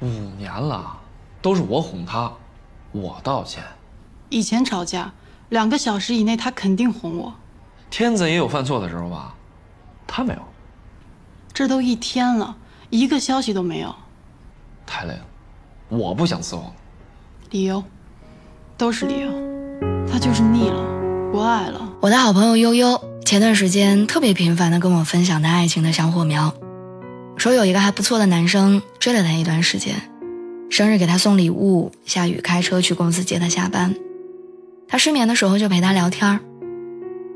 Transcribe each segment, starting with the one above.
五年了，都是我哄他，我道歉。以前吵架，两个小时以内他肯定哄我。天子也有犯错的时候吧？他没有。这都一天了，一个消息都没有。太累了，我不想伺候了。理由，都是理由。他就是腻了，不爱了。我的好朋友悠悠前段时间特别频繁的跟我分享他爱情的小火苗，说有一个还不错的男生追了她一段时间，生日给她送礼物，下雨开车去公司接她下班，她失眠的时候就陪他聊天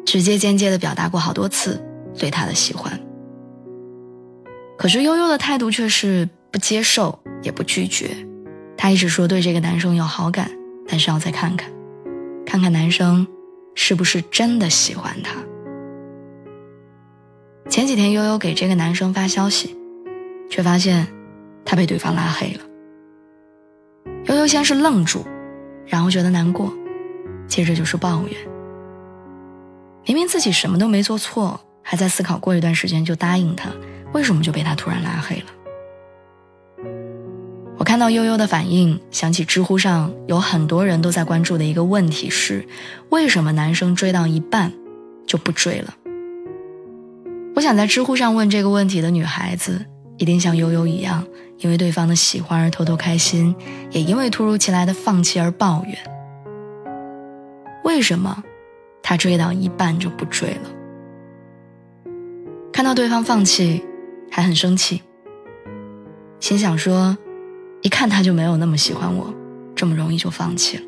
直接间接的表达过好多次对他的喜欢。可是悠悠的态度却是不接受也不拒绝，她一直说对这个男生有好感，但是要再看看，看看男生是不是真的喜欢她。前几天悠悠给这个男生发消息，却发现他被对方拉黑了。悠悠先是愣住，然后觉得难过，接着就是抱怨。明明自己什么都没做错，还在思考过一段时间就答应他。为什么就被他突然拉黑了？我看到悠悠的反应，想起知乎上有很多人都在关注的一个问题是：为什么男生追到一半就不追了？我想在知乎上问这个问题的女孩子，一定像悠悠一样，因为对方的喜欢而偷偷开心，也因为突如其来的放弃而抱怨。为什么他追到一半就不追了？看到对方放弃。还很生气，心想说：“一看他就没有那么喜欢我，这么容易就放弃了。”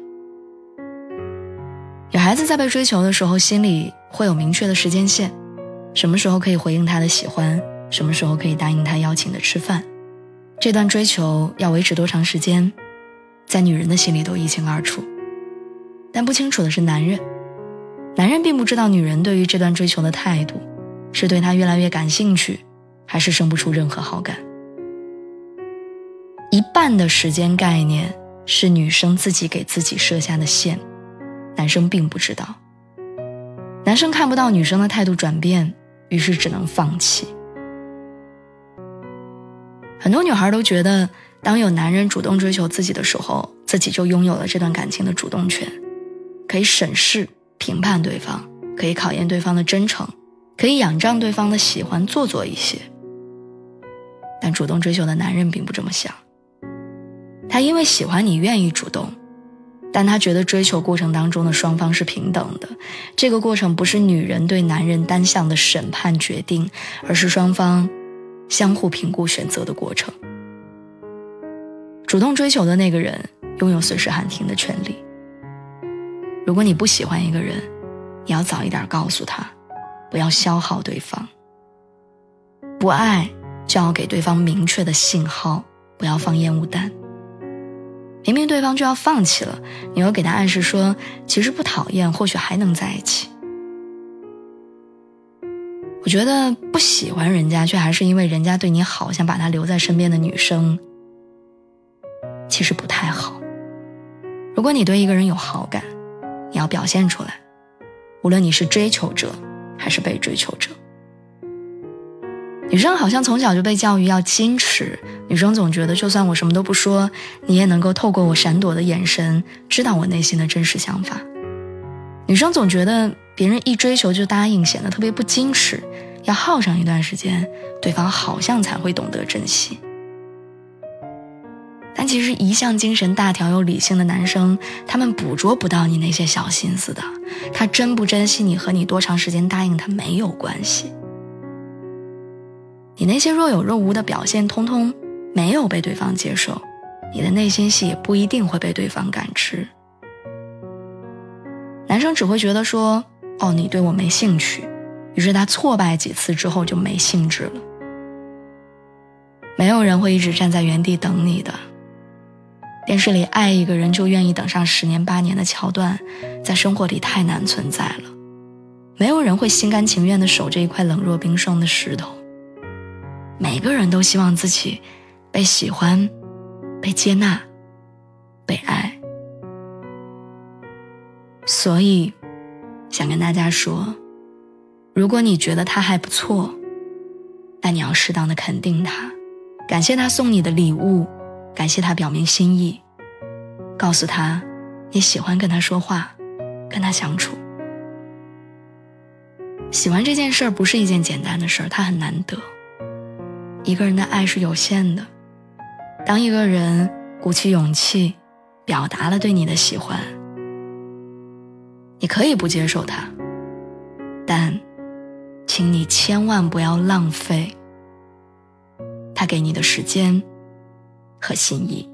女孩子在被追求的时候，心里会有明确的时间线，什么时候可以回应他的喜欢，什么时候可以答应他邀请的吃饭，这段追求要维持多长时间，在女人的心里都一清二楚。但不清楚的是男人，男人并不知道女人对于这段追求的态度，是对他越来越感兴趣。还是生不出任何好感。一半的时间概念是女生自己给自己设下的线，男生并不知道。男生看不到女生的态度转变，于是只能放弃。很多女孩都觉得，当有男人主动追求自己的时候，自己就拥有了这段感情的主动权，可以审视、评判对方，可以考验对方的真诚，可以仰仗对方的喜欢，做作一些。但主动追求的男人并不这么想。他因为喜欢你，愿意主动，但他觉得追求过程当中的双方是平等的，这个过程不是女人对男人单向的审判决定，而是双方相互评估选择的过程。主动追求的那个人拥有随时喊停的权利。如果你不喜欢一个人，你要早一点告诉他，不要消耗对方。不爱。就要给对方明确的信号，不要放烟雾弹。明明对方就要放弃了，你又给他暗示说其实不讨厌，或许还能在一起。我觉得不喜欢人家，却还是因为人家对你好，想把他留在身边的女生，其实不太好。如果你对一个人有好感，你要表现出来，无论你是追求者还是被追求者。女生好像从小就被教育要矜持，女生总觉得就算我什么都不说，你也能够透过我闪躲的眼神知道我内心的真实想法。女生总觉得别人一追求就答应，显得特别不矜持，要耗上一段时间，对方好像才会懂得珍惜。但其实一向精神大条又理性的男生，他们捕捉不到你那些小心思的，他珍不珍惜你和你多长时间答应他没有关系。你那些若有若无的表现，通通没有被对方接受，你的内心戏也不一定会被对方感知。男生只会觉得说：“哦，你对我没兴趣。”于是他挫败几次之后就没兴致了。没有人会一直站在原地等你的。电视里爱一个人就愿意等上十年八年的桥段，在生活里太难存在了。没有人会心甘情愿的守着一块冷若冰霜的石头。每个人都希望自己被喜欢、被接纳、被爱，所以想跟大家说：如果你觉得他还不错，那你要适当的肯定他，感谢他送你的礼物，感谢他表明心意，告诉他你喜欢跟他说话，跟他相处。喜欢这件事儿不是一件简单的事儿，它很难得。一个人的爱是有限的，当一个人鼓起勇气表达了对你的喜欢，你可以不接受他，但，请你千万不要浪费他给你的时间和心意。